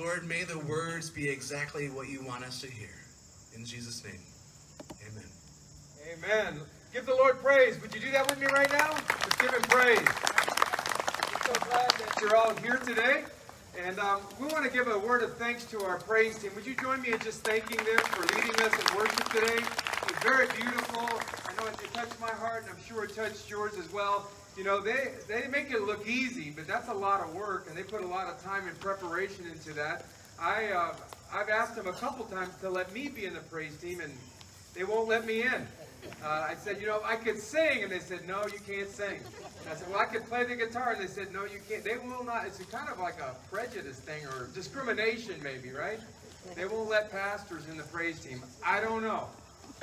Lord, may the words be exactly what you want us to hear. In Jesus' name, amen. Amen. Give the Lord praise. Would you do that with me right now? Let's give him praise. We're so glad that you're all here today. And um, we want to give a word of thanks to our praise team. Would you join me in just thanking them for leading us in worship today? It was very beautiful. I know it touched my heart, and I'm sure it touched yours as well. You know, they, they make it look easy, but that's a lot of work, and they put a lot of time and preparation into that. I, uh, I've asked them a couple times to let me be in the praise team, and they won't let me in. Uh, I said, you know, I could sing, and they said, no, you can't sing. And I said, well, I could play the guitar, and they said, no, you can't. They will not. It's kind of like a prejudice thing or discrimination, maybe, right? They won't let pastors in the praise team. I don't know.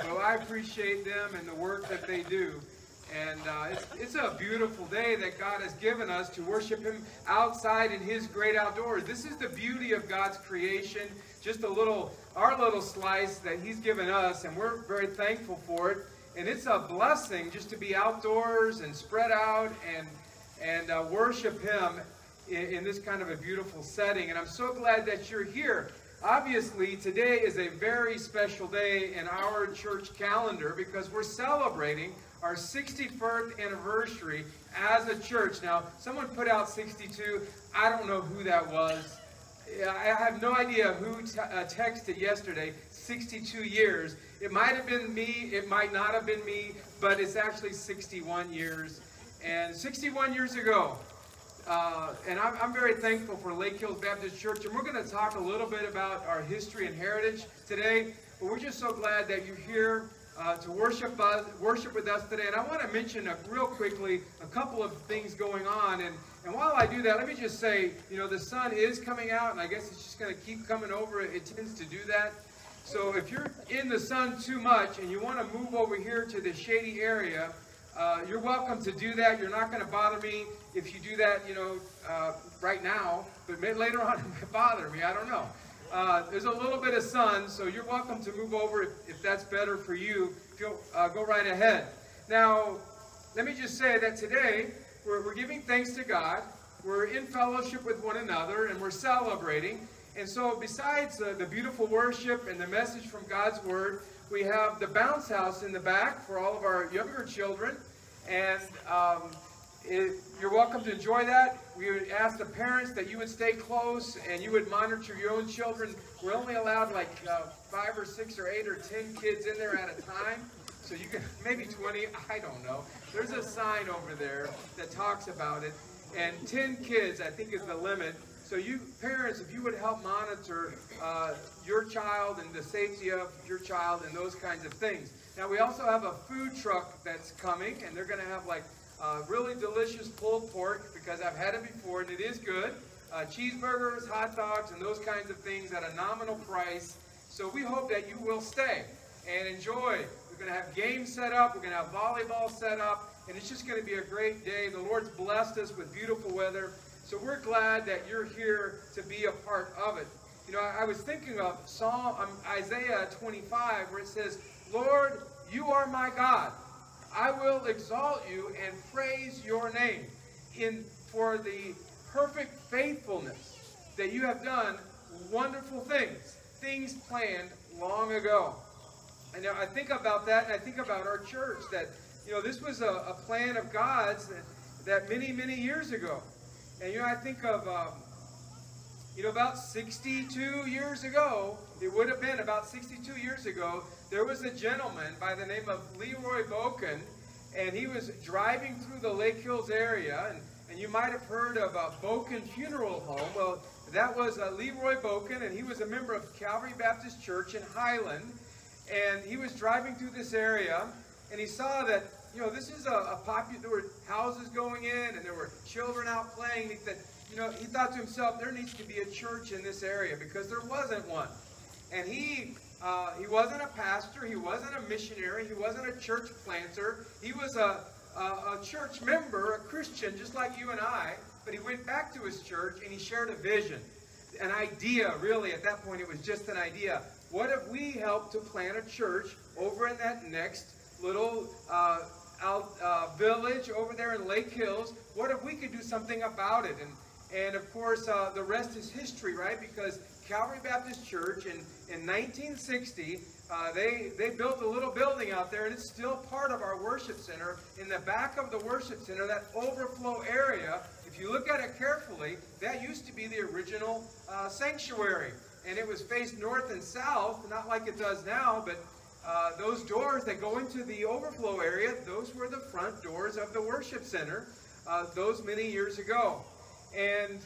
So I appreciate them and the work that they do. And uh, it's, it's a beautiful day that God has given us to worship Him outside in His great outdoors. This is the beauty of God's creation. Just a little, our little slice that He's given us, and we're very thankful for it. And it's a blessing just to be outdoors and spread out and and uh, worship Him in, in this kind of a beautiful setting. And I'm so glad that you're here. Obviously, today is a very special day in our church calendar because we're celebrating our 61st anniversary as a church. Now, someone put out 62. I don't know who that was. I have no idea who t- uh, texted yesterday 62 years. It might have been me, it might not have been me, but it's actually 61 years. And 61 years ago, uh, and I'm, I'm, very thankful for Lake Hills Baptist Church. And we're going to talk a little bit about our history and heritage today. But we're just so glad that you're here uh, to worship us, worship with us today. And I want to mention a, real quickly a couple of things going on. And, and while I do that, let me just say, you know, the sun is coming out, and I guess it's just going to keep coming over. It tends to do that. So if you're in the sun too much and you want to move over here to the shady area, uh, you're welcome to do that. You're not going to bother me if you do that, you know, uh, right now. But later on, it might bother me. I don't know. Uh, there's a little bit of sun, so you're welcome to move over if, if that's better for you. Go, uh, go right ahead. Now, let me just say that today we're, we're giving thanks to God. We're in fellowship with one another, and we're celebrating. And so, besides uh, the beautiful worship and the message from God's Word, we have the bounce house in the back for all of our younger children. And um, it, you're welcome to enjoy that. We would ask the parents that you would stay close and you would monitor your own children. We're only allowed like uh, five or six or eight or ten kids in there at a time. So you can, maybe 20, I don't know. There's a sign over there that talks about it. And 10 kids, I think, is the limit. So you parents, if you would help monitor uh, your child and the safety of your child and those kinds of things. Now we also have a food truck that's coming, and they're going to have like uh, really delicious pulled pork because I've had it before and it is good. Uh, cheeseburgers, hot dogs, and those kinds of things at a nominal price. So we hope that you will stay and enjoy. We're going to have games set up. We're going to have volleyball set up. And it's just going to be a great day. The Lord's blessed us with beautiful weather. So we're glad that you're here to be a part of it. You know, I, I was thinking of Psalm um, Isaiah 25 where it says, Lord, you are my God. I will exalt you and praise your name in for the perfect faithfulness that you have done wonderful things, things planned long ago. And I think about that, and I think about our church that you know this was a, a plan of God's that, that, many many years ago. And you know I think of um, you know about 62 years ago, it would have been about 62 years ago there was a gentleman by the name of Leroy Boken, and he was driving through the Lake Hills area, and, and you might have heard of a Boken Funeral Home. Well, that was uh, Leroy Boken, and he was a member of Calvary Baptist Church in Highland, and he was driving through this area, and he saw that you know this is a, a popular. There were houses going in, and there were children out playing. He said, you know, he thought to himself, there needs to be a church in this area because there wasn't one, and he uh, he wasn't a pastor. He wasn't a missionary. He wasn't a church planter. He was a, a, a, church member, a Christian, just like you and I. But he went back to his church and he shared a vision, an idea, really. At that point, it was just an idea. What if we helped to plant a church over in that next little uh, out, uh, village over there in Lake Hills? What if we could do something about it? And And of course, uh, the rest is history, right? Because Calvary Baptist Church in, in 1960, uh, they, they built a little building out there, and it's still part of our worship center. In the back of the worship center, that overflow area, if you look at it carefully, that used to be the original uh, sanctuary. And it was faced north and south, not like it does now, but uh, those doors that go into the overflow area, those were the front doors of the worship center uh, those many years ago. And,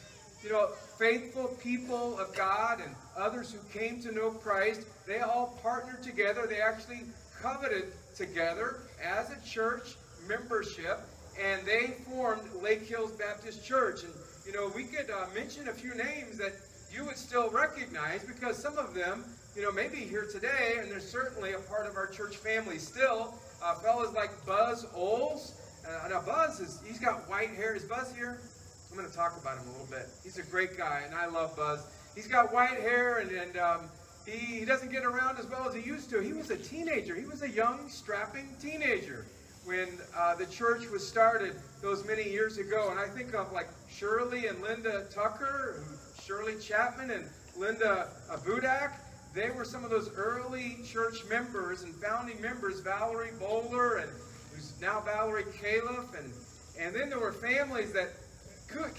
you know, faithful people of God and others who came to know Christ, they all partnered together. They actually coveted together as a church membership, and they formed Lake Hills Baptist Church. And, you know, we could uh, mention a few names that you would still recognize because some of them, you know, may be here today, and they're certainly a part of our church family still. Uh, fellas like Buzz Oles. Uh, now, Buzz, is he's got white hair. Is Buzz here? I'm going to talk about him a little bit. He's a great guy, and I love Buzz. He's got white hair, and, and um, he, he doesn't get around as well as he used to. He was a teenager. He was a young, strapping teenager when uh, the church was started those many years ago. And I think of like Shirley and Linda Tucker, Shirley Chapman and Linda Budak. They were some of those early church members and founding members, Valerie Bowler and who's now Valerie Califf. And, and then there were families that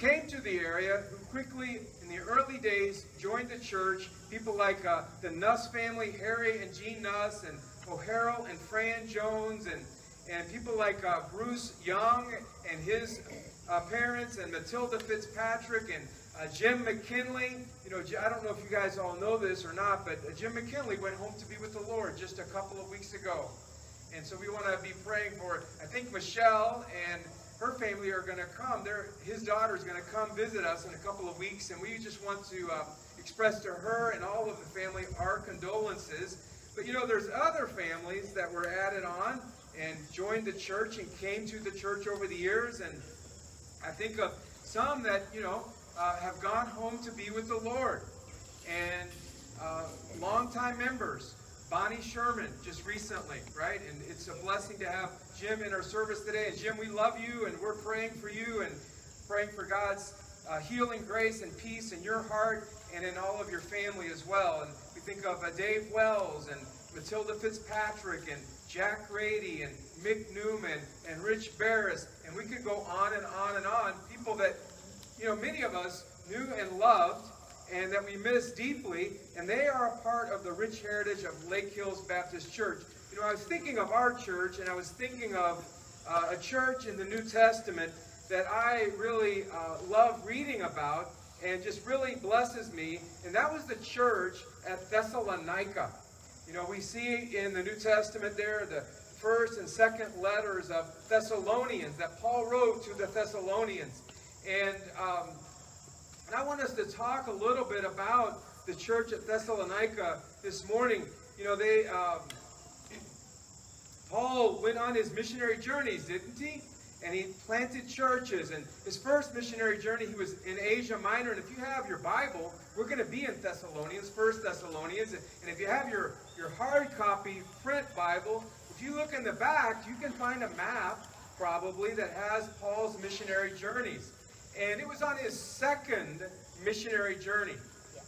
came to the area who quickly, in the early days, joined the church. People like uh, the Nuss family, Harry and Jean Nuss, and O'Harrell and Fran Jones, and, and people like uh, Bruce Young and his uh, parents, and Matilda Fitzpatrick, and uh, Jim McKinley. You know, I don't know if you guys all know this or not, but uh, Jim McKinley went home to be with the Lord just a couple of weeks ago. And so we want to be praying for, I think, Michelle and her family are going to come. His daughter is going to come visit us in a couple of weeks, and we just want to uh, express to her and all of the family our condolences. But you know, there's other families that were added on and joined the church and came to the church over the years, and I think of some that you know uh, have gone home to be with the Lord, and uh, longtime members. Bonnie Sherman just recently, right? And it's a blessing to have Jim in our service today. And Jim, we love you and we're praying for you and praying for God's uh, healing grace and peace in your heart and in all of your family as well. And we think of uh, Dave Wells and Matilda Fitzpatrick and Jack Grady and Mick Newman and Rich Barris. And we could go on and on and on. People that, you know, many of us knew and loved and that we miss deeply, and they are a part of the rich heritage of Lake Hills Baptist Church. You know, I was thinking of our church, and I was thinking of uh, a church in the New Testament that I really uh, love reading about and just really blesses me, and that was the church at Thessalonica. You know, we see in the New Testament there the first and second letters of Thessalonians that Paul wrote to the Thessalonians. And um, and I want us to talk a little bit about the church at Thessalonica this morning. You know, they um, went on his missionary journeys, didn't he? And he planted churches. And his first missionary journey, he was in Asia Minor. And if you have your Bible, we're going to be in Thessalonians, First Thessalonians. And if you have your, your hard copy print Bible, if you look in the back, you can find a map probably that has Paul's missionary journeys. And it was on his second missionary journey.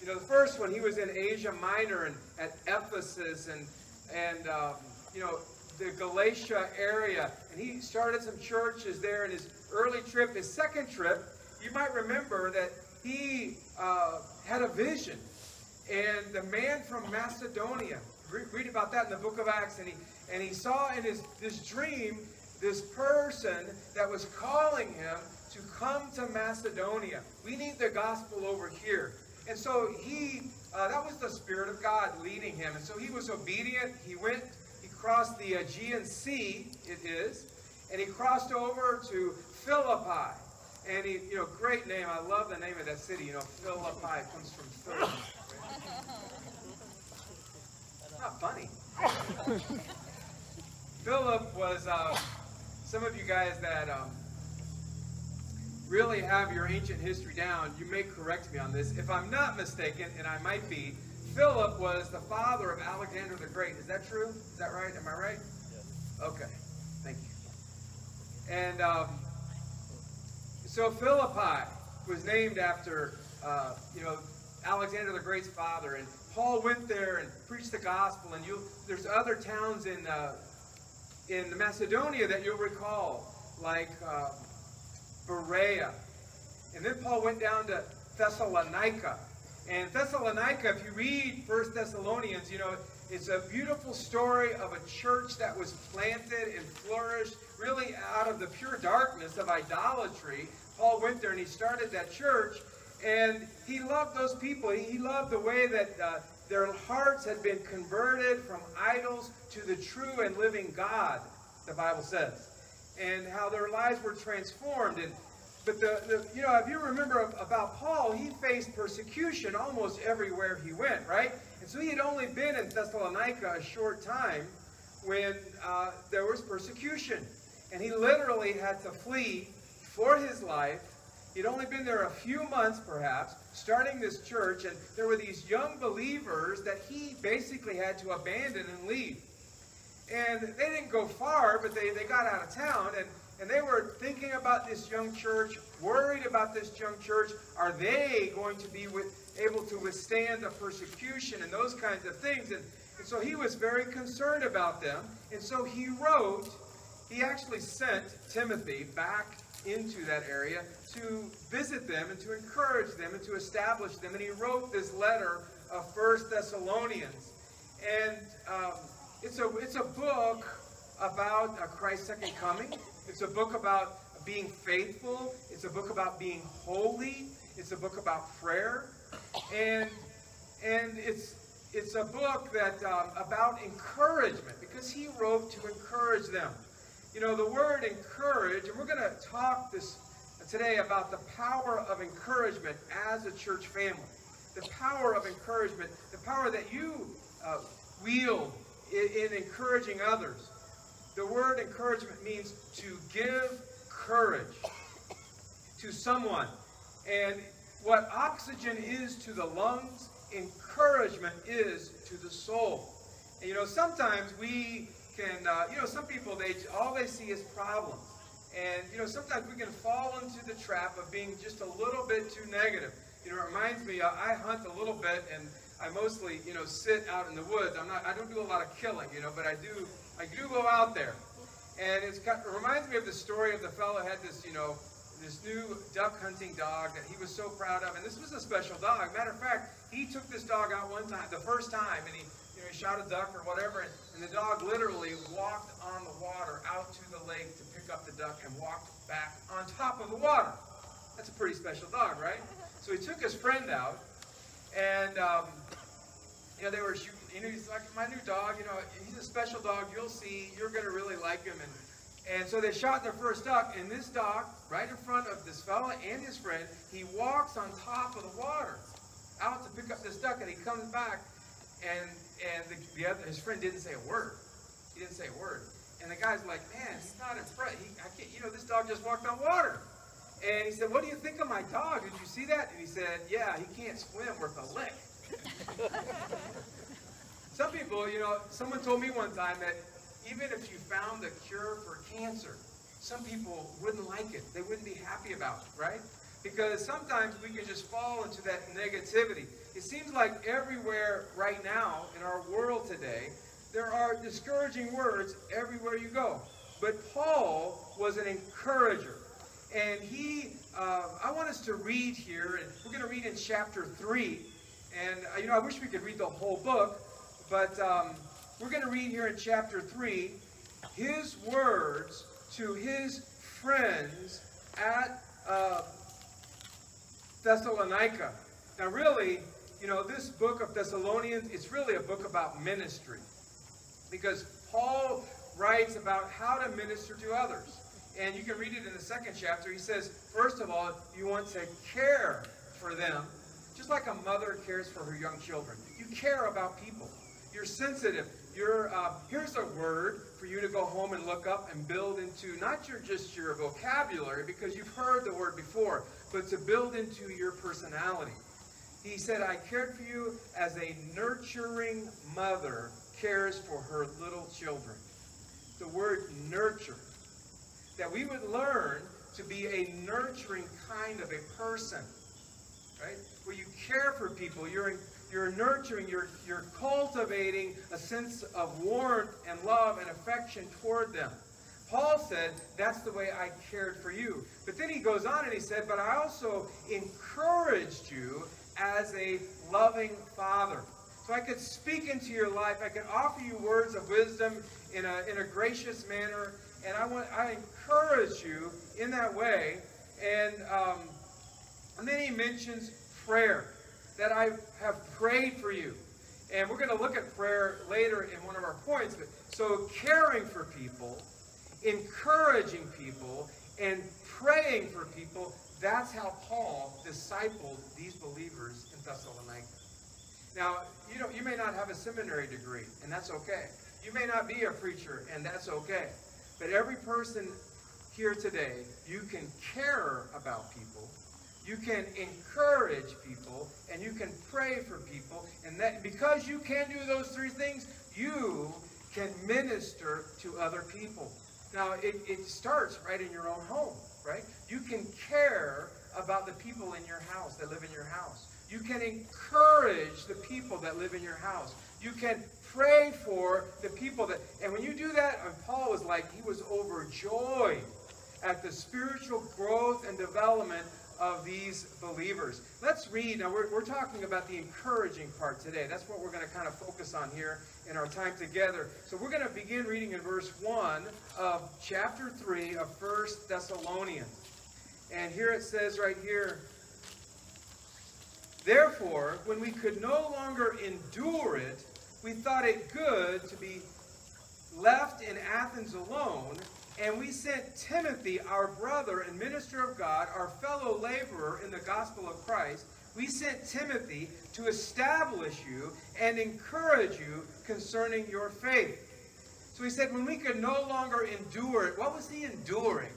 You know, the first one, he was in Asia Minor and at Ephesus and, and um, you know, the Galatia area. And he started some churches there in his early trip. His second trip, you might remember that he uh, had a vision. And the man from Macedonia, read about that in the book of Acts, and he, and he saw in his this dream this person that was calling him to come to Macedonia. We need the gospel over here. And so he, uh, that was the Spirit of God leading him. And so he was obedient. He went, he crossed the Aegean Sea, it is, and he crossed over to Philippi. And he, you know, great name. I love the name of that city. You know, Philippi comes from Philip. Not funny. Philip was, uh, some of you guys that um, really have your ancient history down, you may correct me on this. If I'm not mistaken, and I might be, Philip was the father of Alexander the Great. Is that true? Is that right? Am I right? Yes. Okay. Thank you. And um, so Philippi, was named after, uh, you know, Alexander the Great's father. And Paul went there and preached the gospel. And you, there's other towns in uh, in Macedonia that you'll recall, like uh, Berea. And then Paul went down to Thessalonica. And Thessalonica, if you read First Thessalonians, you know, it's a beautiful story of a church that was planted and flourished really out of the pure darkness of idolatry. Paul went there and he started that church. And he loved those people. He loved the way that uh, their hearts had been converted from idols to the true and living God, the Bible says. And how their lives were transformed. And but the, the, you know, if you remember about Paul, he faced persecution almost everywhere he went, right? And so he had only been in Thessalonica a short time when uh, there was persecution. And he literally had to flee for his life. He'd only been there a few months, perhaps, starting this church, and there were these young believers that he basically had to abandon and leave. And they didn't go far, but they, they got out of town, and and they were thinking about this young church, worried about this young church. Are they going to be with, able to withstand the persecution and those kinds of things? And, and so he was very concerned about them. And so he wrote, he actually sent Timothy back into that area to visit them and to encourage them and to establish them. And he wrote this letter of First Thessalonians. And um, it's, a, it's a book about uh, Christ's second coming. It's a book about being faithful. It's a book about being holy. It's a book about prayer, and and it's it's a book that um, about encouragement because he wrote to encourage them. You know the word encourage, and we're going to talk this today about the power of encouragement as a church family. The power of encouragement, the power that you uh, wield in, in encouraging others. The word encouragement means to give courage to someone. And what oxygen is to the lungs, encouragement is to the soul. And you know, sometimes we can, uh, you know, some people, they all they see is problems. And, you know, sometimes we can fall into the trap of being just a little bit too negative. You know, it reminds me, uh, I hunt a little bit, and I mostly, you know, sit out in the woods. I'm not, I don't do a lot of killing, you know, but I do I do go out there. And it reminds me of the story of the fellow had this, you know, this new duck hunting dog that he was so proud of. And this was a special dog. Matter of fact, he took this dog out one time, the first time, and he, you know, he shot a duck or whatever, and, and the dog literally walked on the water out to the lake to pick up the duck and walked back on top of the water. That's a pretty special dog, right? So he took his friend out, and um, you know they were shooting you know, he's like my new dog. You know, he's a special dog. You'll see. You're going to really like him. And and so they shot their first duck, and this dog, right in front of this fella and his friend, he walks on top of the water, out to pick up this duck, and he comes back, and and the, the other, his friend didn't say a word. He didn't say a word. And the guy's like, man, he's not impressed. He, I can't, you know, this dog just walked on water. And he said, what do you think of my dog? Did you see that? And he said, yeah, he can't swim worth a lick. Some people, you know, someone told me one time that even if you found a cure for cancer, some people wouldn't like it. They wouldn't be happy about it, right? Because sometimes we can just fall into that negativity. It seems like everywhere right now in our world today, there are discouraging words everywhere you go. But Paul was an encourager. And he, uh, I want us to read here, and we're going to read in chapter 3. And, uh, you know, I wish we could read the whole book, but um, we're going to read here in chapter 3 his words to his friends at uh, Thessalonica. Now, really, you know, this book of Thessalonians, it's really a book about ministry. Because Paul writes about how to minister to others. And you can read it in the second chapter. He says, first of all, you want to care for them, just like a mother cares for her young children. You care about people. You're sensitive. You're, uh, here's a word for you to go home and look up and build into not your just your vocabulary because you've heard the word before, but to build into your personality. He said, I cared for you as a nurturing mother cares for her little children. The word nurture. That we would learn to be a nurturing kind of a person, right? Where you care for people, you're you're nurturing, you're you're cultivating a sense of warmth and love and affection toward them. Paul said, That's the way I cared for you. But then he goes on and he said, But I also encouraged you as a loving father. So I could speak into your life. I could offer you words of wisdom in a, in a gracious manner. And I want I encourage you in that way. And um, and then he mentions prayer that I have prayed for you. And we're going to look at prayer later in one of our points. But so caring for people encouraging people, and praying for people. That's how Paul discipled these believers in Thessalonica. Now, you know, you may not have a seminary degree, and that's okay. You may not be a preacher, and that's okay. But every person here today, you can care about people, you can encourage people, and you can pray for people. And that because you can do those three things, you can minister to other people. Now, it, it starts right in your own home, right? You can care about the people in your house that live in your house. You can encourage the people that live in your house. You can pray for the people that, and when you do that, and Paul was like, he was overjoyed at the spiritual growth and development of these believers. Let's read. Now, we're, we're talking about the encouraging part today. That's what we're going to kind of focus on here in our time together. So we're going to begin reading in verse 1 of chapter 3 of First Thessalonians. And here it says right here, Therefore, when we could no longer endure it, we thought it good to be left in Athens alone and we sent Timothy, our brother and minister of God, our fellow laborer in the gospel of Christ. We sent Timothy to establish you and encourage you concerning your faith. So he said, when we could no longer endure it, what was he enduring?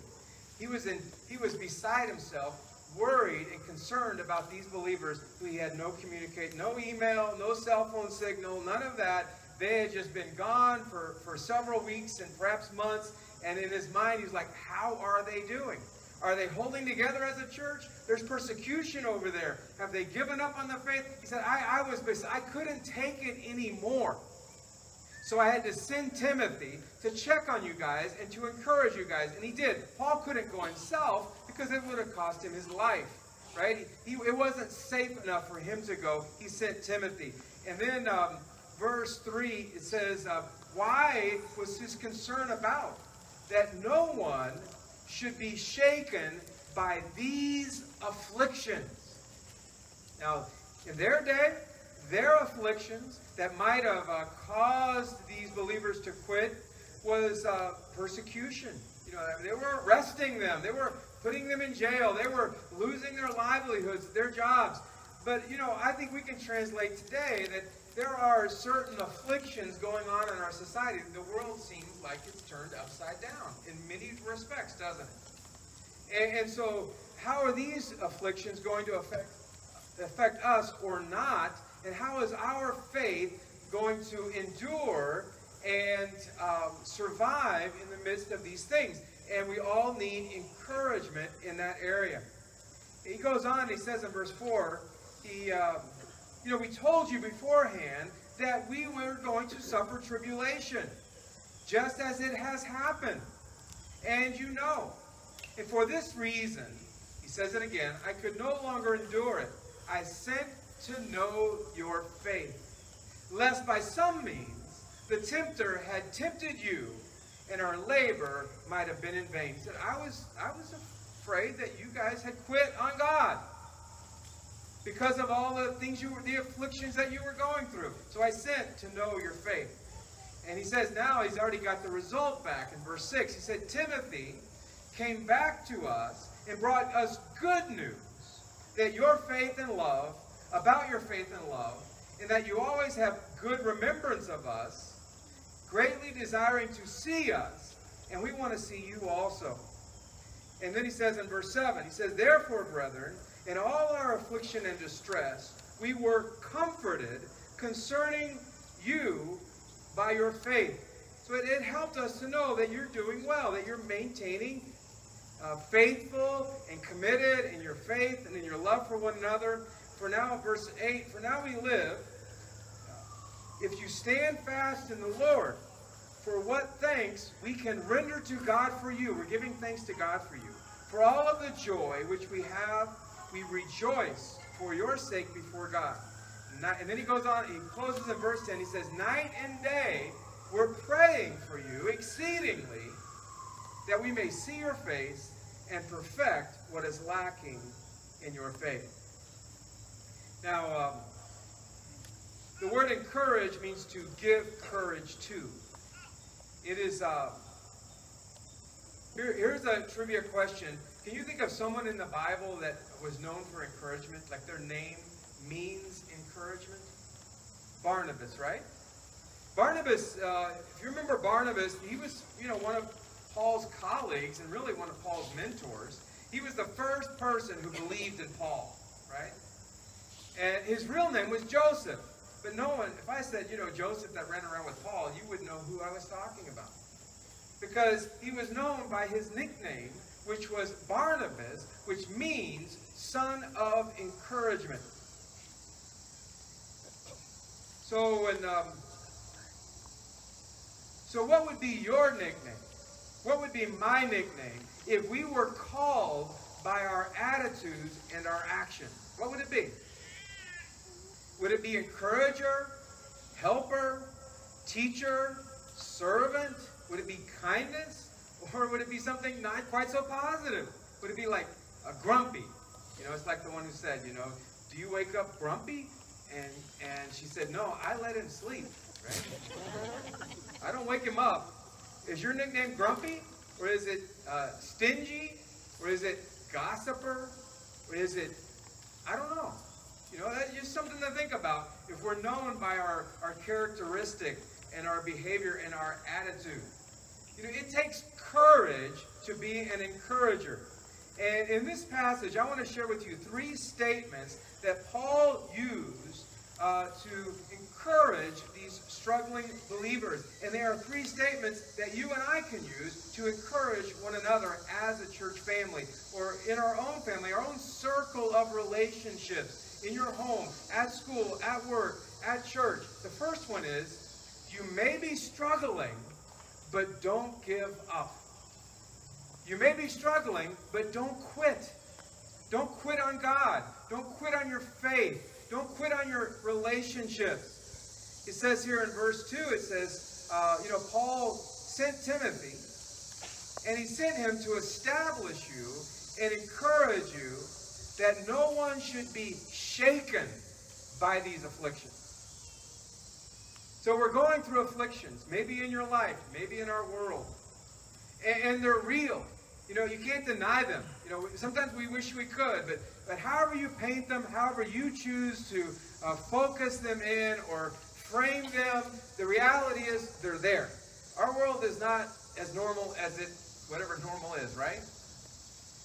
He was in, he was beside himself, worried and concerned about these believers who he had no communicate, no email, no cell phone signal, none of that. They had just been gone for, for several weeks and perhaps months and in his mind, he's like, How are they doing? Are they holding together as a church? There's persecution over there. Have they given up on the faith? He said, I, I was I couldn't take it anymore. So I had to send Timothy to check on you guys and to encourage you guys. And he did. Paul couldn't go himself because it would have cost him his life. Right? He, it wasn't safe enough for him to go. He sent Timothy. And then um, verse 3, it says, uh, Why was his concern about? That no one should be shaken by these afflictions. Now, in their day, their afflictions that might have uh, caused these believers to quit was uh, persecution. You know, they were arresting them, they were putting them in jail, they were losing their livelihoods, their jobs. But, you know, I think we can translate today that there are certain afflictions going on in our society. The world seems like it's turned upside down in many respects, doesn't it? And, and so, how are these afflictions going to affect affect us or not? And how is our faith going to endure and um, survive in the midst of these things? And we all need encouragement in that area. He goes on, he says in verse 4, he. Uh, you know, we told you beforehand that we were going to suffer tribulation, just as it has happened. And you know. And for this reason, he says it again, I could no longer endure it. I sent to know your faith, lest by some means the tempter had tempted you, and our labor might have been in vain. He said, I was, I was afraid that you guys had quit on God because of all the things you were, the afflictions that you were going through. So I sent to know your faith. And he says now he's already got the result back in verse 6. He said, Timothy came back to us and brought us good news that your faith and love, about your faith and love, and that you always have good remembrance of us, greatly desiring to see us, and we want to see you also. And then he says in verse 7, he says, Therefore, brethren, in all our affliction and distress, we were comforted concerning you by your faith. So it, it helped us to know that you're doing well, that you're maintaining uh, faithful and committed in your faith and in your love for one another. For now, verse 8, for now we live, if you stand fast in the Lord, for what thanks we can render to God for you. We're giving thanks to God for you. For all of the joy which we have, we rejoice for your sake before God. And then he goes on, he closes in verse 10. He says, Night and day we're praying for you exceedingly that we may see your face and perfect what is lacking in your faith. Now, um, the word encourage means to give courage to. It is, uh, here, here's a trivia question. Can you think of someone in the Bible that was known for encouragement? Like their name means encouragement? Barnabas, right? Barnabas, uh, if you remember Barnabas, he was, you know, one of Paul's colleagues and really one of Paul's mentors. He was the first person who believed in Paul, right? And his real name was Joseph. But no one, if I said, you know, Joseph that ran around with Paul, you wouldn't know who I was talking about. Because he was known by his nickname, which was Barnabas, which means son of encouragement. So um, so what would be your nickname? What would be my nickname if we were called by our attitudes and our actions? What would it be? Would it be encourager, helper, teacher, servant? Would it be kindness? Or would it be something not quite so positive? Would it be like a grumpy? You know, it's like the one who said, you know, do you wake up grumpy? And and she said, no, I let him sleep. Right? I don't wake him up. Is your nickname grumpy? Or is it uh, stingy? Or is it gossiper? Or is it, I don't know. You know, that's just something to think about if we're known by our, our characteristic and our behavior and our attitude. You know, it takes courage to be an encourager. And in this passage, I want to share with you three statements that Paul used uh, to encourage these struggling believers. And there are three statements that you and I can use to encourage one another as a church family or in our own family, our own circle of relationships in your home, at school, at work, at church. The first one is you may be struggling, but don't give up. You may be struggling, but don't quit. Don't quit on God. Don't quit on your faith. Don't quit on your relationships. It says here in verse 2, it says, uh, you know, Paul sent Timothy, and he sent him to establish you and encourage you that no one should be shaken by these afflictions. So we're going through afflictions, maybe in your life, maybe in our world. And, and, they're real. You know, you can't deny them. You know, sometimes we wish we could, but, but however you paint them, however you choose to uh, focus them in or frame them, the reality is they're there. Our world is not as normal as it, whatever normal is, right?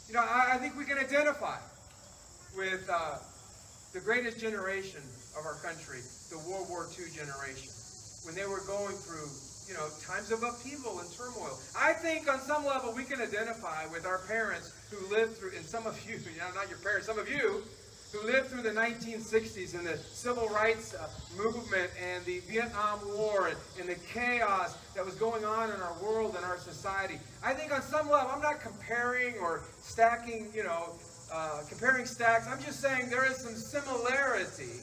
You know, I, I think we can identify with uh, the greatest generation of our country, the World War II generation, when they were going through, you know, times of upheaval and turmoil. I think on some level we can identify with our parents who lived through, and some of you, you know, not your parents, some of you who lived through the 1960s and the civil rights uh, movement and the Vietnam War and, and, the chaos that was going on in our world and our society. I think on some level, I'm not comparing or stacking, you know, uh, comparing stacks. I'm just saying there is some similarity.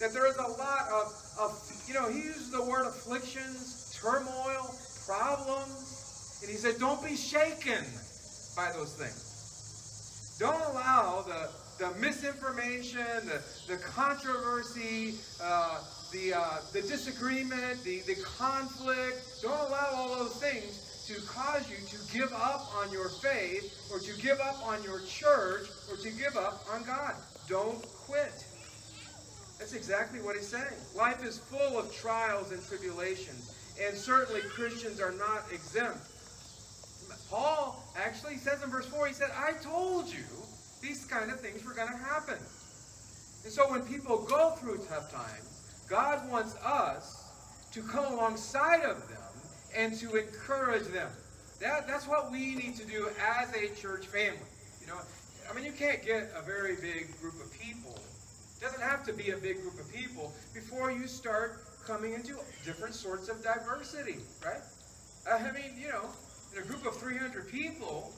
That there is a lot of, of, you know, he uses the word afflictions, turmoil, problems. And he said, don't be shaken by those things. Don't allow the, the misinformation, the, the controversy, uh, the, uh, the disagreement, the, the conflict. Don't allow all those things to cause you to give up on your faith or to give up on your church or to give up on God. Don't quit. That's exactly what he's saying. Life is full of trials and tribulations, and certainly Christians are not exempt. Paul actually says in verse 4, he said, I told you these kind of things were going to happen. And so when people go through tough times, God wants us to come alongside of them and to encourage them. That, that's what we need to do as a church family. You know, I mean, you can't get a very big group of people. It doesn't have to be a big group of people before you start coming into different sorts of diversity, right? Uh, I mean, you know, in a group of 300 people,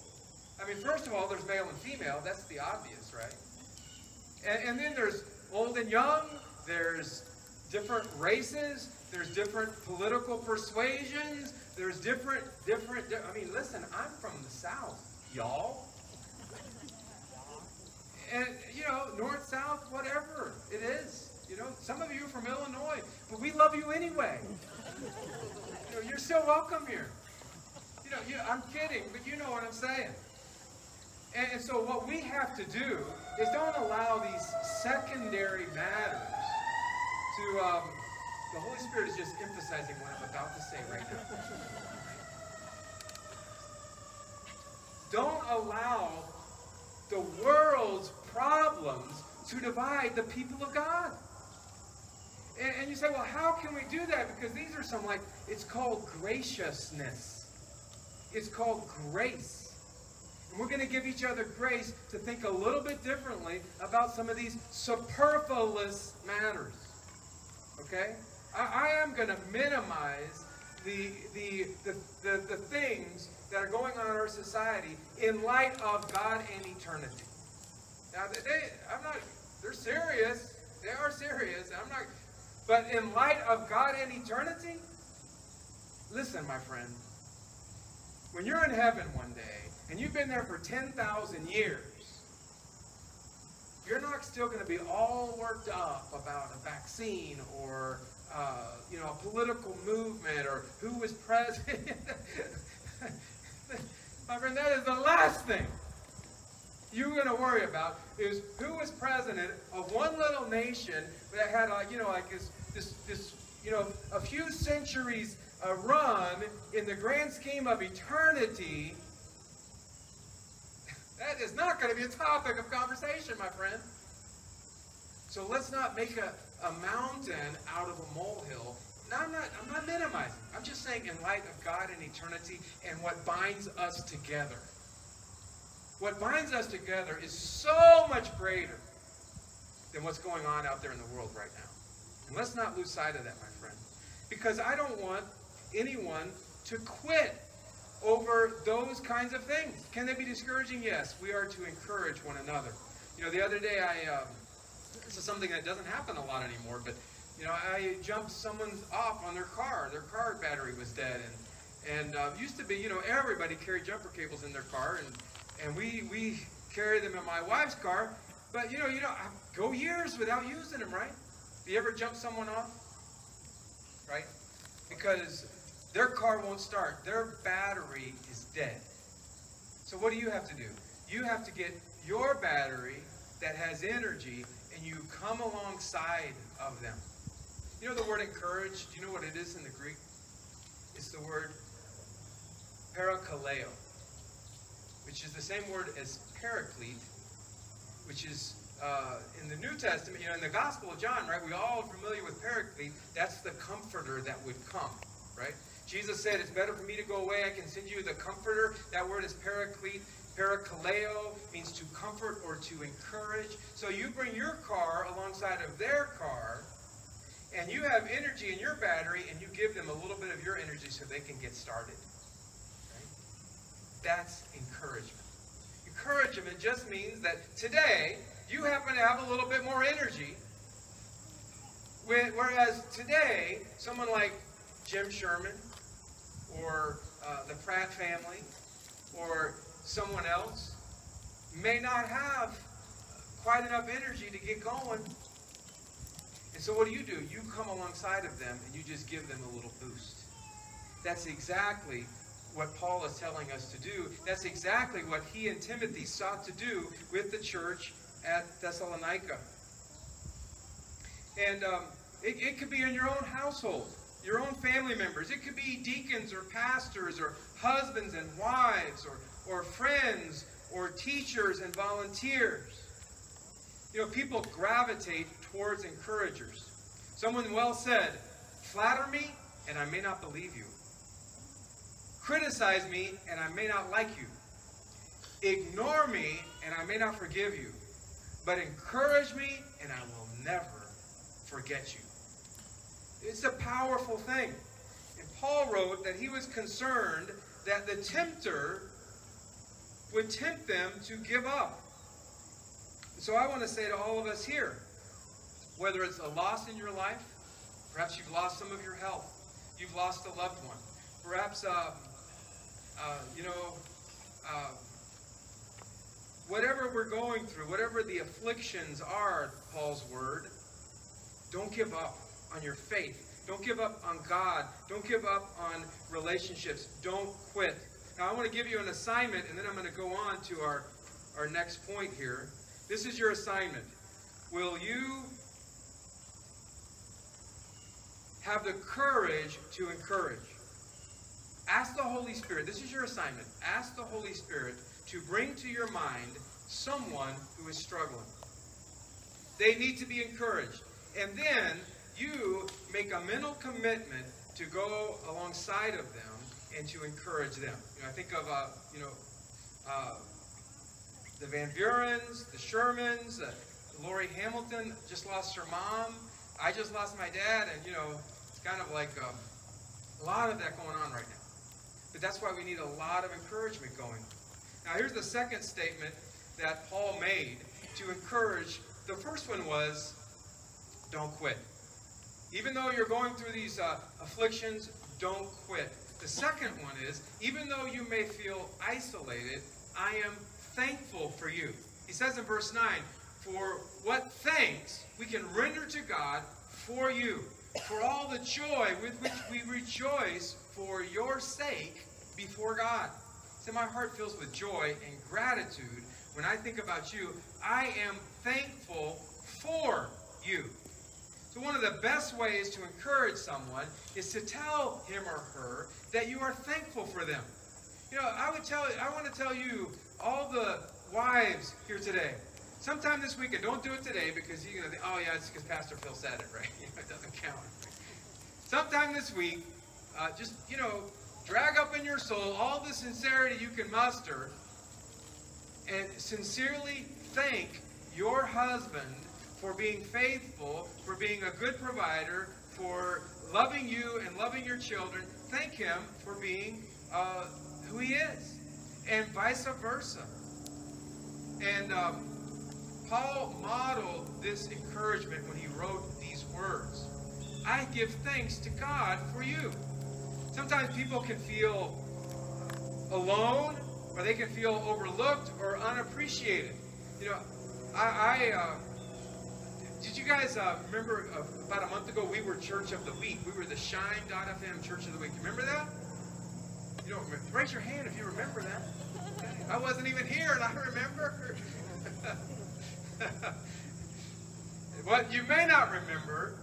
I mean, first of all, there's male and female. That's the obvious, right? And, and then there's old and young. There's different races. There's different political persuasions. There's different, different. I mean, listen, I'm from the South, y'all. And, you know, north, south, whatever it is. You know, some of you are from Illinois, but we love you anyway. You know, you're so welcome here. You know, you, I'm kidding, but you know what I'm saying. And, and so what we have to do is don't allow these secondary matters to, um, the Holy Spirit is just emphasizing what I'm about to say right now. Don't allow the world's problems to divide the people of God. And, and, you say, well, how can we do that? Because these are some like, it's called graciousness. It's called grace. And we're going to give each other grace to think a little bit differently about some of these superfluous matters. Okay? I, I am going to minimize the, the, the, the, the things that are going on in our society in light of God and eternity. Now, they, I'm not, they're serious. They are serious. I'm not, but in light of God and eternity, listen, my friend, when you're in heaven one day and you've been there for 10,000 years, you're not still going to be all worked up about a vaccine or uh, you know a political movement or who was president. my friend, that is the last thing you're going to worry about is who was president of one little nation that had like you know like this this this you know a few centuries uh, run in the grand scheme of eternity. That is not going to be a topic of conversation, my friend. So let's not make a, a mountain out of a molehill. Now, I'm not I'm not minimizing. I'm just saying in light of God and eternity and what binds us together. What binds us together is so much greater than what's going on out there in the world right now. Let's not lose sight of that, my friend. Because I don't want anyone to quit over those kinds of things. Can they be discouraging? Yes. We are to encourage one another. You know, the other day I, um, this is something that doesn't happen a lot anymore, but, you know, I jumped someone off on their car. Their car battery was dead. And, and uh, used to be, you know, everybody carried jumper cables in their car. And, and we, we carry them in my wife's car. But, you know, you know, go years without using them, right? You ever jump someone off? Right? Because their car won't start. Their battery is dead. So what do you have to do? You have to get your battery that has energy and you come alongside of them. You know the word encourage? Do you know what it is in the Greek? It's the word parakaleo, which is the same word as paraclete, which is uh, in the New Testament, you know, in the Gospel of John, right, we all are familiar with Paraclete. That's the comforter that would come, right? Jesus said, It's better for me to go away. I can send you the comforter. That word is Paraclete. Parakaleo means to comfort or to encourage. So you bring your car alongside of their car, and you have energy in your battery, and you give them a little bit of your energy so they can get started. Right? That's encouragement. Encouragement just means that today, you happen to have a little bit more energy. Whereas today, someone like Jim Sherman or uh, the Pratt family or someone else may not have quite enough energy to get going. And so what do you do? You come alongside of them and you just give them a little boost. That's exactly what Paul is telling us to do. That's exactly what he and Timothy sought to do with the church at Thessalonica. And um, it, it could be in your own household, your own family members. It could be deacons or pastors or husbands and wives or, or friends or teachers and volunteers. You know, people gravitate towards encouragers. Someone well said, flatter me and I may not believe you. Criticize me, and I may not like you. Ignore me, and I may not forgive you. But encourage me, and I will never forget you. It's a powerful thing. And Paul wrote that he was concerned that the tempter would tempt them to give up. So I want to say to all of us here, whether it's a loss in your life, perhaps you've lost some of your health, you've lost a loved one, perhaps, uh, uh, you know, uh, whatever we're going through, whatever the afflictions are, Paul's word, don't give up on your faith. Don't give up on God. Don't give up on relationships. Don't quit. Now, I want to give you an assignment, and then I'm going to go on to our, our next point here. This is your assignment. Will you have the courage to encourage? Ask the Holy Spirit. This is your assignment. Ask the Holy Spirit to bring to your mind someone who is struggling. They need to be encouraged. And then you make a mental commitment to go alongside of them and to encourage them. You know, I think of, uh, you know, uh, the Van Burens, the Shermans, uh, Lori Hamilton just lost her mom. I just lost my dad, and you know, it's kind of like um, a lot of that going on right now. But that's why we need a lot of encouragement going. Now, here's the second statement that Paul made to encourage. The first one was, don't quit. Even though you're going through these uh, afflictions, don't quit. The second one is, even though you may feel isolated, I am thankful for you. He says in verse 9, for what thanks we can render to God for you, for all the joy with which we rejoice for your sake before God. My heart fills with joy and gratitude when I think about you. I am thankful for you. So one of the best ways to encourage someone is to tell him or her that you are thankful for them. You know, I would tell I want to tell you all the wives here today. Sometime this weekend, don't do it today because you're gonna think, oh yeah, it's because Pastor Phil said it, right? It doesn't count. Sometime this week, uh, just you know, drag up in your soul all the sincerity you can muster, and sincerely thank your husband for being faithful, for being a good provider, for loving you and loving your children. Thank him for being uh, who he is, and vice versa. And um, Paul modeled this encouragement when he wrote these words. I give thanks to God for you. Sometimes people can feel alone, or they can feel overlooked or unappreciated. You know, I, I uh, did you guys uh, remember uh, about a month ago we were Church of the Week? We were the Shine.fm Church of the Week. You Remember that? You don't remember? Raise your hand if you remember that. I wasn't even here, and I remember. what you may not remember,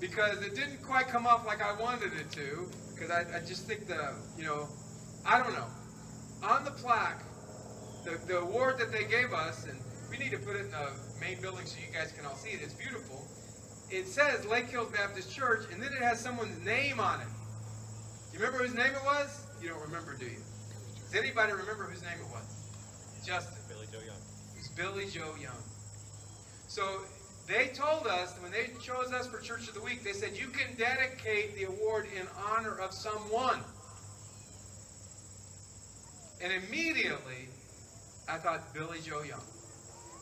because it didn't quite come off like I wanted it to, because I, I just think the, you know, I don't know. On the plaque, the, the award that they gave us, and we need to put it in the main building so you guys can all see it. It's beautiful. It says Lake Hills Baptist Church, and then it has someone's name on it. Do you remember whose name it was? You don't remember, do you? Does anybody remember whose name it was? Justin. Billy Joe Young. It's Billy Joe Young. So they told us when they chose us for Church of the Week, they said you can dedicate the award in honor of someone. And immediately, I thought Billy Joe Young.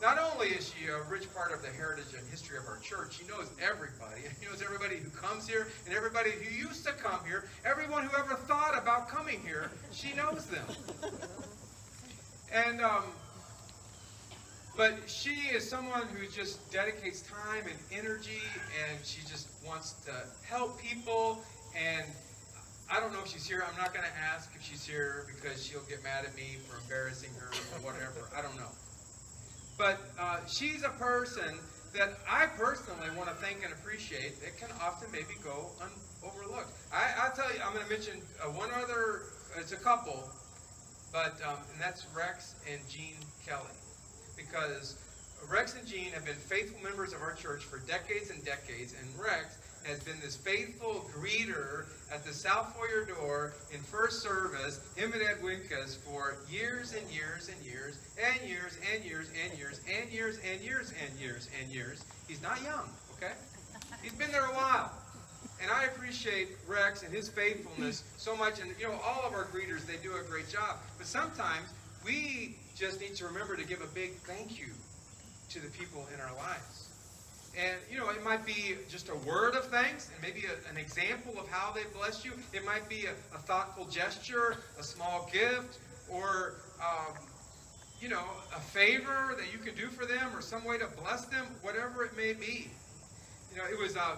Not only is she a rich part of the heritage and history of our church, she knows everybody. She knows everybody who comes here and everybody who used to come here. Everyone who ever thought about coming here, she knows them. And um, but she is someone who just dedicates time and energy, and she just wants to help people. And I don't know if she's here. I'm not going to ask if she's here because she'll get mad at me for embarrassing her or whatever. I don't know. But uh, she's a person that I personally want to thank and appreciate that can often maybe go overlooked. I, I'll tell you, I'm going to mention uh, one other, it's a couple, but um, and that's Rex and Jean Kelly. Because Rex and Jean have been faithful members of our church for decades and decades, and Rex has been this faithful greeter at the South Foyer door in first service, him and Ed Winkas, for years and years and years and years and years and years and years and years and years and years. He's not young, okay? He's been there a while. And I appreciate Rex and his faithfulness so much. And, you know, all of our greeters, they do a great job. But sometimes we just need to remember to give a big thank you to the people in our lives. And, you know, it might be just a word of thanks and maybe a, an example of how they blessed you. It might be a, a thoughtful gesture, a small gift, or, um, you know, a favor that you can do for them or some way to bless them, whatever it may be. You know, it was uh,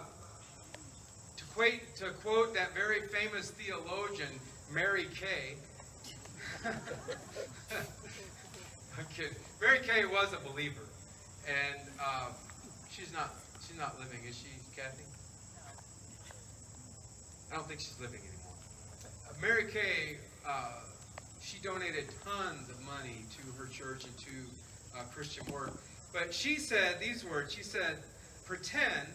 to, quote, to quote that very famous theologian, Mary Kay. Mary Kay was a believer, and um, she's not she's not living, is she, Kathy? I don't think she's living anymore. Uh, Mary Kay, uh, she donated tons of money to her church and to uh, Christian work. But she said these words. She said, "Pretend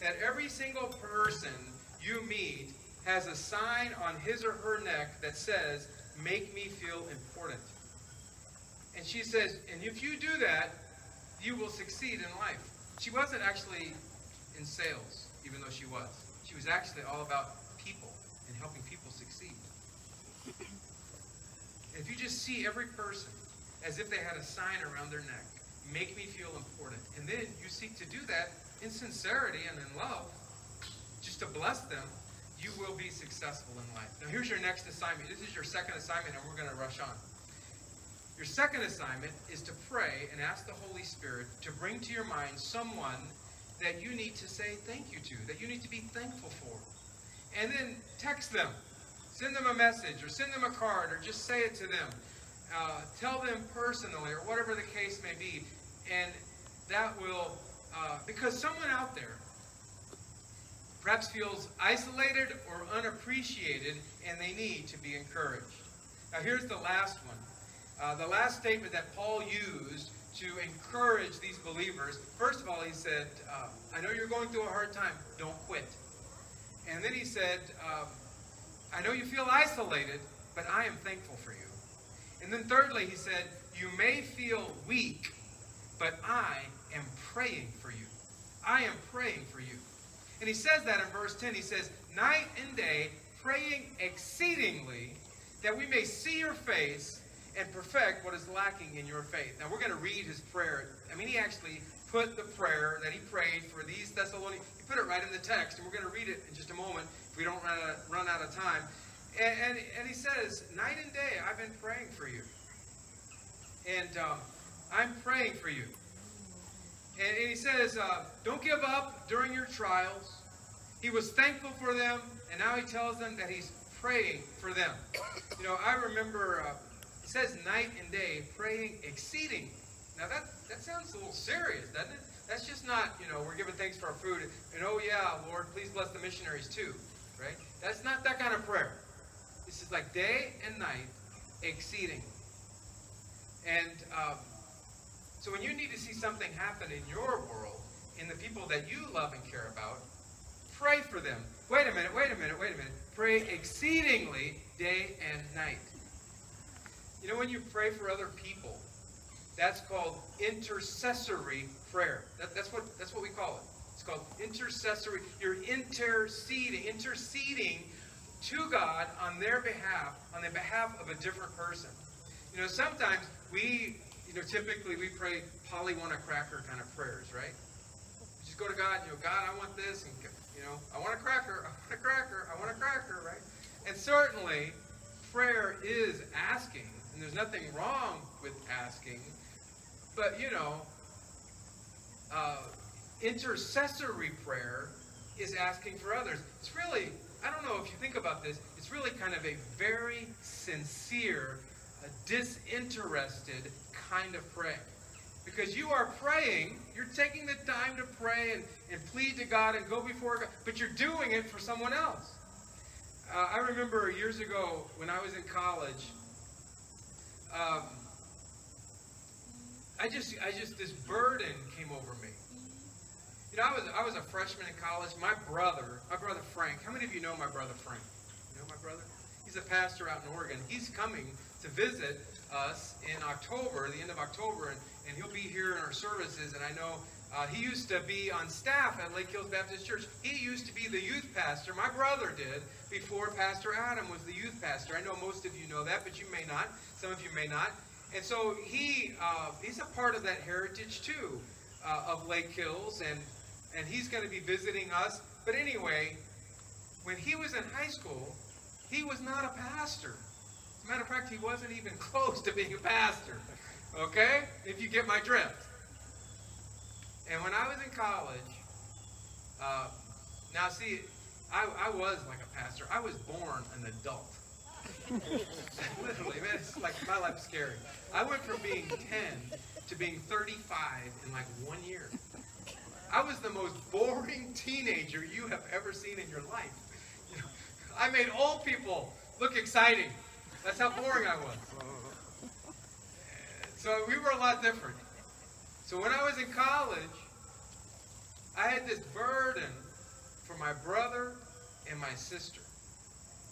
that every single person you meet has a sign on his or her neck that says, "Make me feel important." And she says, and if you do that, you will succeed in life. She wasn't actually in sales, even though she was. She was actually all about people and helping people succeed. If you just see every person as if they had a sign around their neck, make me feel important, and then you seek to do that in sincerity and in love, just to bless them, you will be successful in life. Now, here's your next assignment. This is your second assignment, and we're going to rush on. Your second assignment is to pray and ask the Holy Spirit to bring to your mind someone that you need to say thank you to, that you need to be thankful for. And then text them. Send them a message or send them a card or just say it to them. Uh, tell them personally or whatever the case may be. And that will, uh, because someone out there perhaps feels isolated or unappreciated and they need to be encouraged. Now, here's the last one. Uh, the last statement that Paul used to encourage these believers, first of all, he said, uh, I know you're going through a hard time, don't quit. And then he said, um, I know you feel isolated, but I am thankful for you. And then thirdly, he said, You may feel weak, but I am praying for you. I am praying for you. And he says that in verse 10. He says, Night and day, praying exceedingly, that we may see your face and perfect what is lacking in your faith. Now we're going to read his prayer. I mean, he actually put the prayer that he prayed for these Thessalonians, he put it right in the text, and we're going to read it in just a moment if we don't run out of, run out of time. And, and, and he says, Night and day, I've been praying for you. And um, I'm praying for you. And, and he says, uh, Don't give up during your trials. He was thankful for them, and now he tells them that he's praying for them. You know, I remember. Uh, it says night and day, praying exceeding. Now that that sounds a little serious, doesn't it? That's just not, you know, we're giving thanks for our food, and oh yeah, Lord, please bless the missionaries too, right? That's not that kind of prayer. This is like day and night, exceeding. And um, so when you need to see something happen in your world, in the people that you love and care about, pray for them. Wait a minute, wait a minute, wait a minute. Pray exceedingly day and night. You know, when you pray for other people, that's called intercessory prayer. That, that's what that's what we call it. It's called intercessory. You're interceding, interceding to God on their behalf, on the behalf of a different person. You know, sometimes we, you know, typically we pray Polly want a cracker kind of prayers, right? We just go to God, you know, God, I want this, and you know, I want a cracker, I want a cracker, I want a cracker, right? And certainly, prayer is asking and there's nothing wrong with asking, but you know, uh, intercessory prayer is asking for others. It's really, I don't know if you think about this, it's really kind of a very sincere, disinterested kind of prayer. Because you are praying, you're taking the time to pray and, and plead to God and go before God, but you're doing it for someone else. Uh, I remember years ago when I was in college, um, I just, I just, this burden came over me. You know, I was I was a freshman in college. My brother, my brother Frank. How many of you know my brother Frank? You know my brother? He's a pastor out in Oregon. He's coming to visit us in October, the end of October, and, and he'll be here in our services. And I know uh, he used to be on staff at Lake Hills Baptist Church. He used to be the youth pastor. My brother did before Pastor Adam was the youth pastor. I know most of you know that, but you may not. Some of you may not. And so he uh, he's a part of that heritage too uh, of Lake Hills, and and he's going to be visiting us. But anyway, when he was in high school, he was not a pastor. As a matter of fact, he wasn't even close to being a pastor. Okay, if you get my drift. And when I was in college, uh, now see, I, I was like a pastor. I was born an adult. Literally, man, it's like my life's scary. I went from being 10 to being 35 in like one year. I was the most boring teenager you have ever seen in your life. I made old people look exciting. That's how boring I was. So we were a lot different. So when I was in college, I had this burden for my brother and my sister.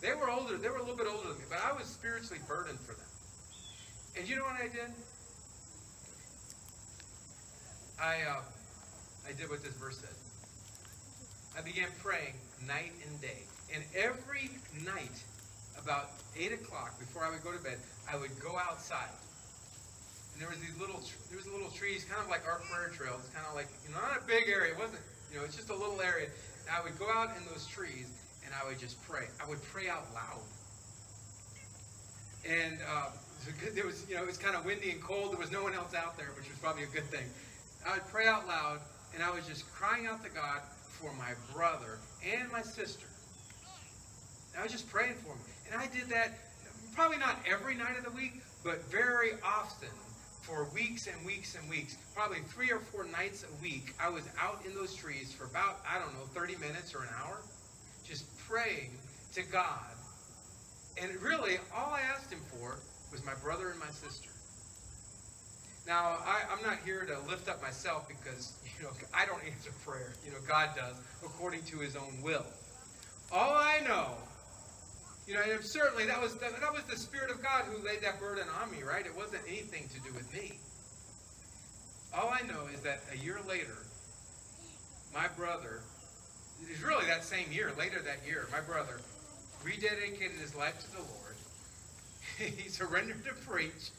They were older, they were a little bit older than me, but I was spiritually burdened for them. And you know what I did? I uh, I did what this verse said. I began praying night and day. And every night, about 8 o'clock, before I would go to bed, I would go outside. And there was these little, there was little trees, kind of like our prayer trail. It's kind of like, you know, not a big area. It wasn't, you know, it's just a little area. And I would go out in those trees, and I would just pray. I would pray out loud. And uh, there was, you know, it was kind of windy and cold. There was no one else out there, which was probably a good thing. I would pray out loud, and I was just crying out to God for my brother and my sister. And I was just praying for them. And I did that probably not every night of the week, but very often for weeks and weeks and weeks. Probably three or four nights a week, I was out in those trees for about, I don't know, 30 minutes or an hour, just praying to God. And really, all I asked Him for was my brother and my sister. Now, I, I'm not here to lift up myself because, you know, I don't answer prayer. You know, God does according to his own will. All I know, you know, and certainly that was, that, that was the Spirit of God who laid that burden on me, right? It wasn't anything to do with me. All I know is that a year later, my brother, it was really that same year, later that year, my brother rededicated his life to the Lord. he surrendered to preach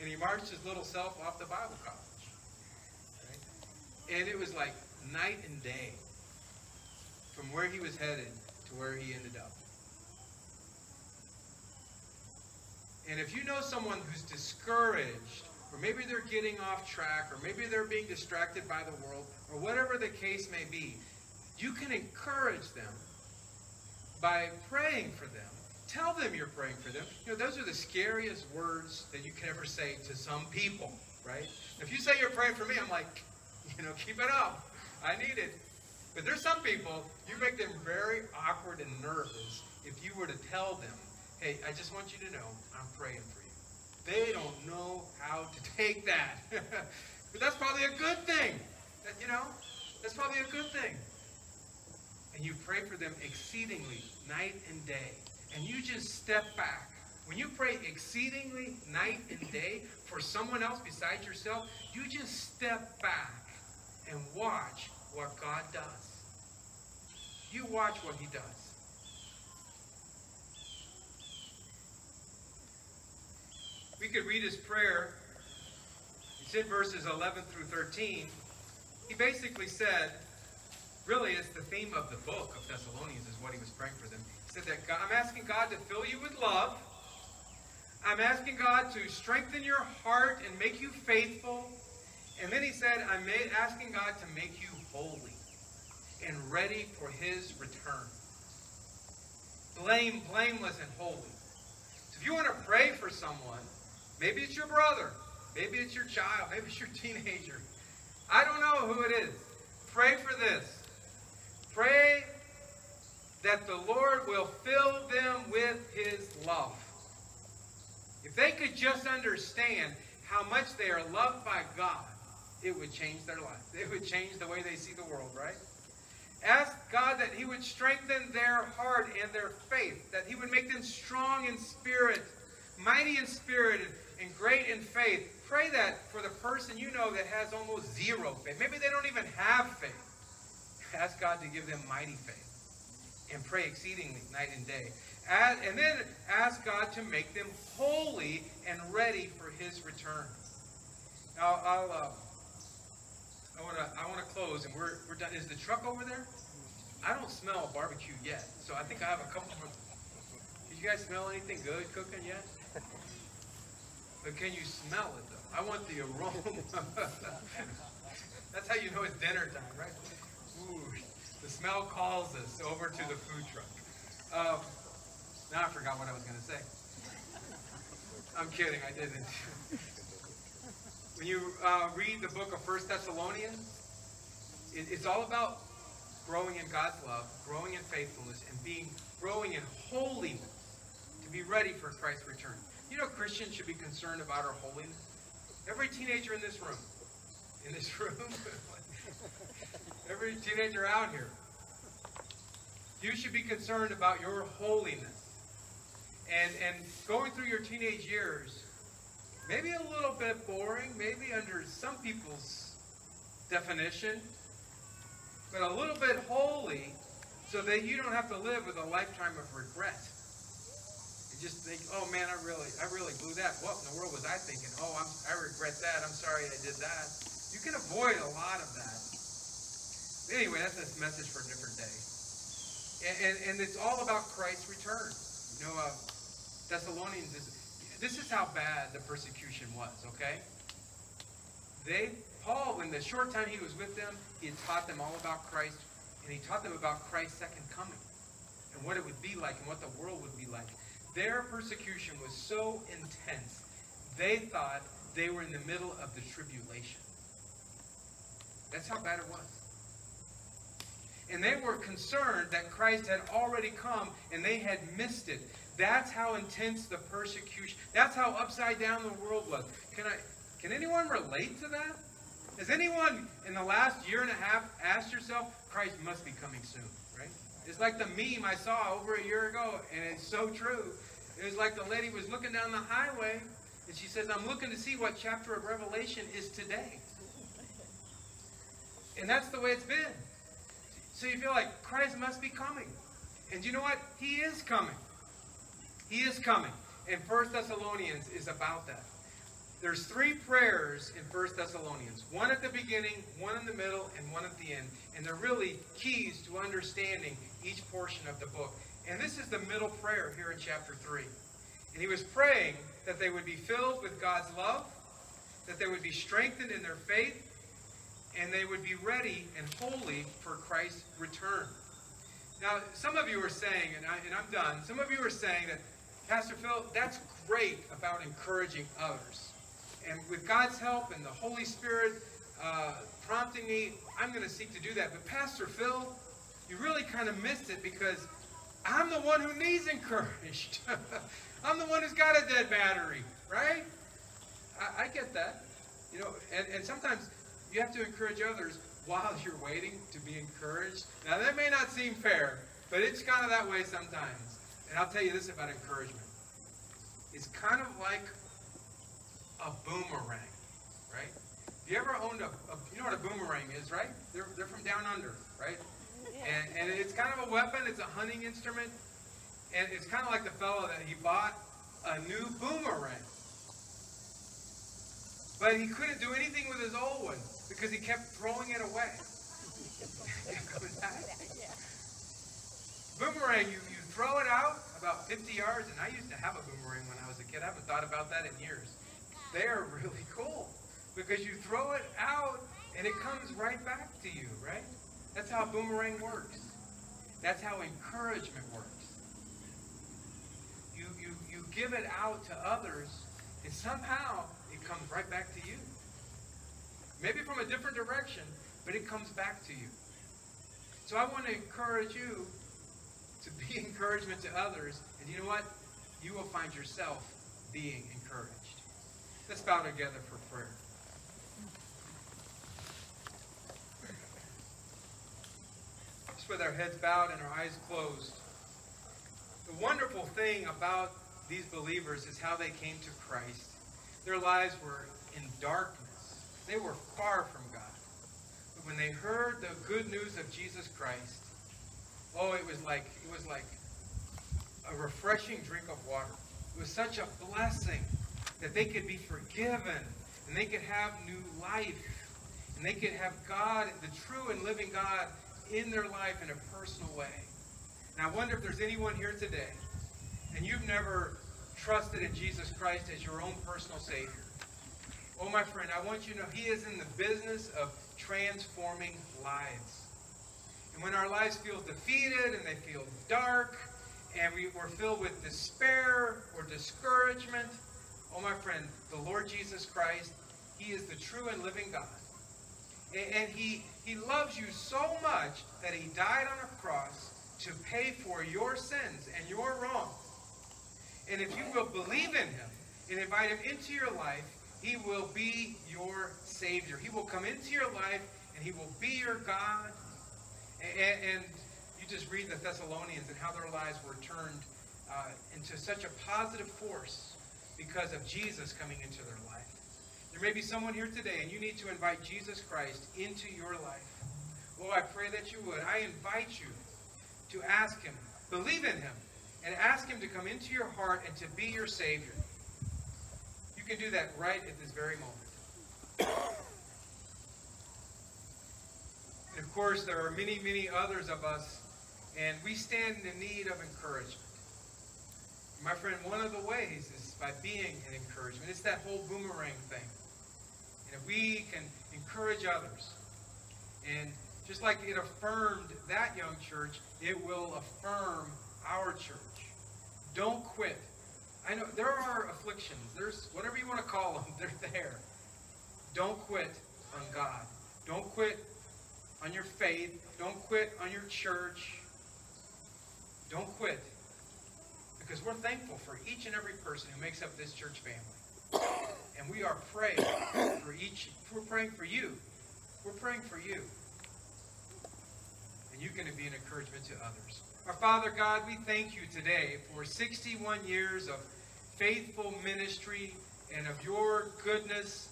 and he marched his little self off to Bible college. Right? And it was like night and day from where he was headed to where he ended up. And if you know someone who's discouraged, or maybe they're getting off track, or maybe they're being distracted by the world, or whatever the case may be, you can encourage them by praying for them Tell them you're praying for them. You know, those are the scariest words that you can ever say to some people, right? If you say you're praying for me, I'm like, you know, keep it up. I need it. But there's some people, you make them very awkward and nervous if you were to tell them, hey, I just want you to know I'm praying for you. They don't know how to take that. but that's probably a good thing. That, you know, that's probably a good thing. And you pray for them exceedingly, night and day and you just step back. When you pray exceedingly night and day for someone else besides yourself, you just step back and watch what God does. You watch what He does. We could read his prayer. It's in verses 11 through 13. He basically said, really, it's the theme of the book of Thessalonians, is what he was praying for them He said that God, I'm asking God to fill you with love. I'm asking God to strengthen your heart and make you faithful. And then he said, I'm asking God to make you holy and ready for his return. Blame, blameless, and holy. So if you want to pray for someone, maybe it's your brother, maybe it's your child, maybe it's your teenager. I don't know who it is. Pray for this. Pray that the Lord will fill them with his love. If they could just understand how much they are loved by God, it would change their life. It would change the way they see the world, right? Ask God that He would strengthen their heart and their faith, that He would make them strong in spirit, mighty in spirit, and, great in faith. Pray that for the person you know that has almost zero faith. Maybe they don't even have faith. Ask God to give them mighty faith and pray exceedingly night and day. And then ask God to make them holy and ready for His return. Now, I'll, uh, I want to I want to close, and we're, we're done. Is the truck over there? I don't smell barbecue yet, so I think I have a couple more. Did you guys smell anything good cooking yet? But can you smell it though? I want the aroma. That's how you know it's dinner time, right? Ooh, the smell calls us over to the food truck. Um, now I forgot what I was going to say. I'm kidding, I didn't. when you uh, read the book of First Thessalonians, it, it's all about growing in God's love, growing in faithfulness, and being growing in holiness to be ready for Christ's return. You know, Christians should be concerned about our holiness. Every teenager in this room, in this room, every teenager out here, you should be concerned about your holiness. And and going through your teenage years, maybe a little bit boring, maybe under some people's definition, but a little bit holy so that you don't have to live with a lifetime of regret. Just think, oh man, I really, I really blew that. What in the world was I thinking? Oh, I'm, I regret that. I'm sorry I did that. You can avoid a lot of that. Anyway, that's a message for a different day. And, and, and it's all about Christ's return. You know, uh, Thessalonians is, this is how bad the persecution was, okay? They, Paul, in the short time he was with them, he taught them all about Christ, and he taught them about Christ's second coming, and what it would be like, and what the world would be like. Their persecution was so intense, they thought they were in the middle of the tribulation. That's how bad it was. And they were concerned that Christ had already come and they had missed it. That's how intense the persecution. That's how upside down the world was. Can I can anyone relate to that? Has anyone in the last year and a half asked yourself, Christ must be coming soon? It's like the meme I saw over a year ago, and it's so true. It was like the lady was looking down the highway, and she says, I'm looking to see what chapter of Revelation is today. And that's the way it's been. So you feel like Christ must be coming. And you know what? He is coming. He is coming. And First Thessalonians is about that. There's three prayers in First Thessalonians. One at the beginning, one in the middle, and one at the end. And they're really keys to understanding each portion of the book. And this is the middle prayer here in chapter 3. And he was praying that they would be filled with God's love, that they would be strengthened in their faith, and they would be ready and holy for Christ's return. Now, some of you are saying, and, I, and I'm done, some of you are saying that, Pastor Phil, that's great about encouraging others. And with God's help and the Holy Spirit uh, prompting me, I'm going to seek to do that. But Pastor Phil, you really kind of missed it because I'm the one who needs encouraged. I'm the one who's got a dead battery, right? I, I get that. You know, and, and sometimes you have to encourage others while you're waiting to be encouraged. Now, that may not seem fair, but it's kind of that way sometimes. And I'll tell you this about encouragement it's kind of like a boomerang, right? Have you ever owned a, a you know what a boomerang is, right? They're, they're from down under, right? And, and it's kind of a weapon, it's a hunting instrument. And it's kind of like the fellow that he bought a new boomerang. But he couldn't do anything with his old one because he kept throwing it away. boomerang, you, you throw it out about 50 yards, and I used to have a boomerang when I was a kid. I haven't thought about that in years. They are really cool because you throw it out and it comes right back to you, right? That's how boomerang works. That's how encouragement works. You, you, you give it out to others, and somehow it comes right back to you. Maybe from a different direction, but it comes back to you. So I want to encourage you to be encouragement to others. And you know what? You will find yourself being encouraged. Let's bow together for prayer. With our heads bowed and our eyes closed. The wonderful thing about these believers is how they came to Christ. Their lives were in darkness. They were far from God. But when they heard the good news of Jesus Christ, oh, it was like it was like a refreshing drink of water. It was such a blessing that they could be forgiven and they could have new life and they could have God, the true and living God, in their life in a personal way. And I wonder if there's anyone here today and you've never trusted in Jesus Christ as your own personal Savior. Oh, my friend, I want you to know He is in the business of transforming lives. And when our lives feel defeated and they feel dark and we, we're filled with despair or discouragement, oh, my friend, the Lord Jesus Christ, He is the true and living God. And, he, he loves you so much that He died on a cross to pay for your sins and your wrongs. And if you will believe in Him and invite Him into your life, He will be your Savior. He will come into your life and He will be your God. And, and you just read the Thessalonians and how their lives were turned uh, into such a positive force because of Jesus coming into their life. There may be someone here today and you need to invite Jesus Christ into your life. Oh, I pray that you would. I invite you to ask Him, believe in Him, and ask Him to come into your heart and to be your Savior. You can do that right at this very moment. And of course, there are many, many others of us, and we stand in need of encouragement. My friend, one of the ways is by being an encouragement. It's that whole boomerang thing. We can encourage others, and just like it affirmed that young church, it will affirm our church. Don't quit. I know there are afflictions. There's whatever you want to call them, they're there. Don't quit on God. Don't quit on your faith. Don't quit on your church. Don't quit. Because we're thankful for each and every person who makes up this church family. And we are praying for each, we're praying for you. We're praying for you. And you're going to be an encouragement to others. Our Father God, we thank you today for 61 years of faithful ministry and of your goodness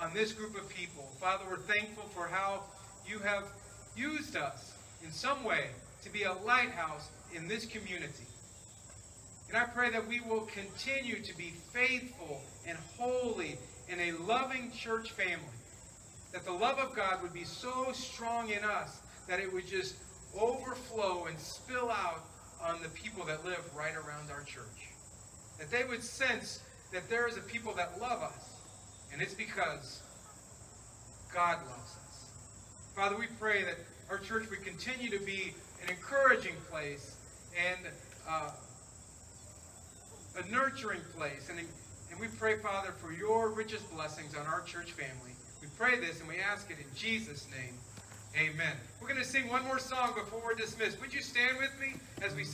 on this group of people. Father, we're thankful for how you have used us in some way to be a lighthouse in this community. And I pray that we will continue to be faithful and holy in a loving church family. That the love of God would be so strong in us that it would just overflow and spill out on the people that live right around our church. That they would sense that there is a people that love us. And it's because God loves us. Father, we pray that our church would continue to be an encouraging place and uh, a nurturing place. And, and we pray, Father, for your richest blessings on our church family. We pray this and we ask it in Jesus' name. Amen. We're going to sing one more song before we're dismissed. Would you stand with me as we?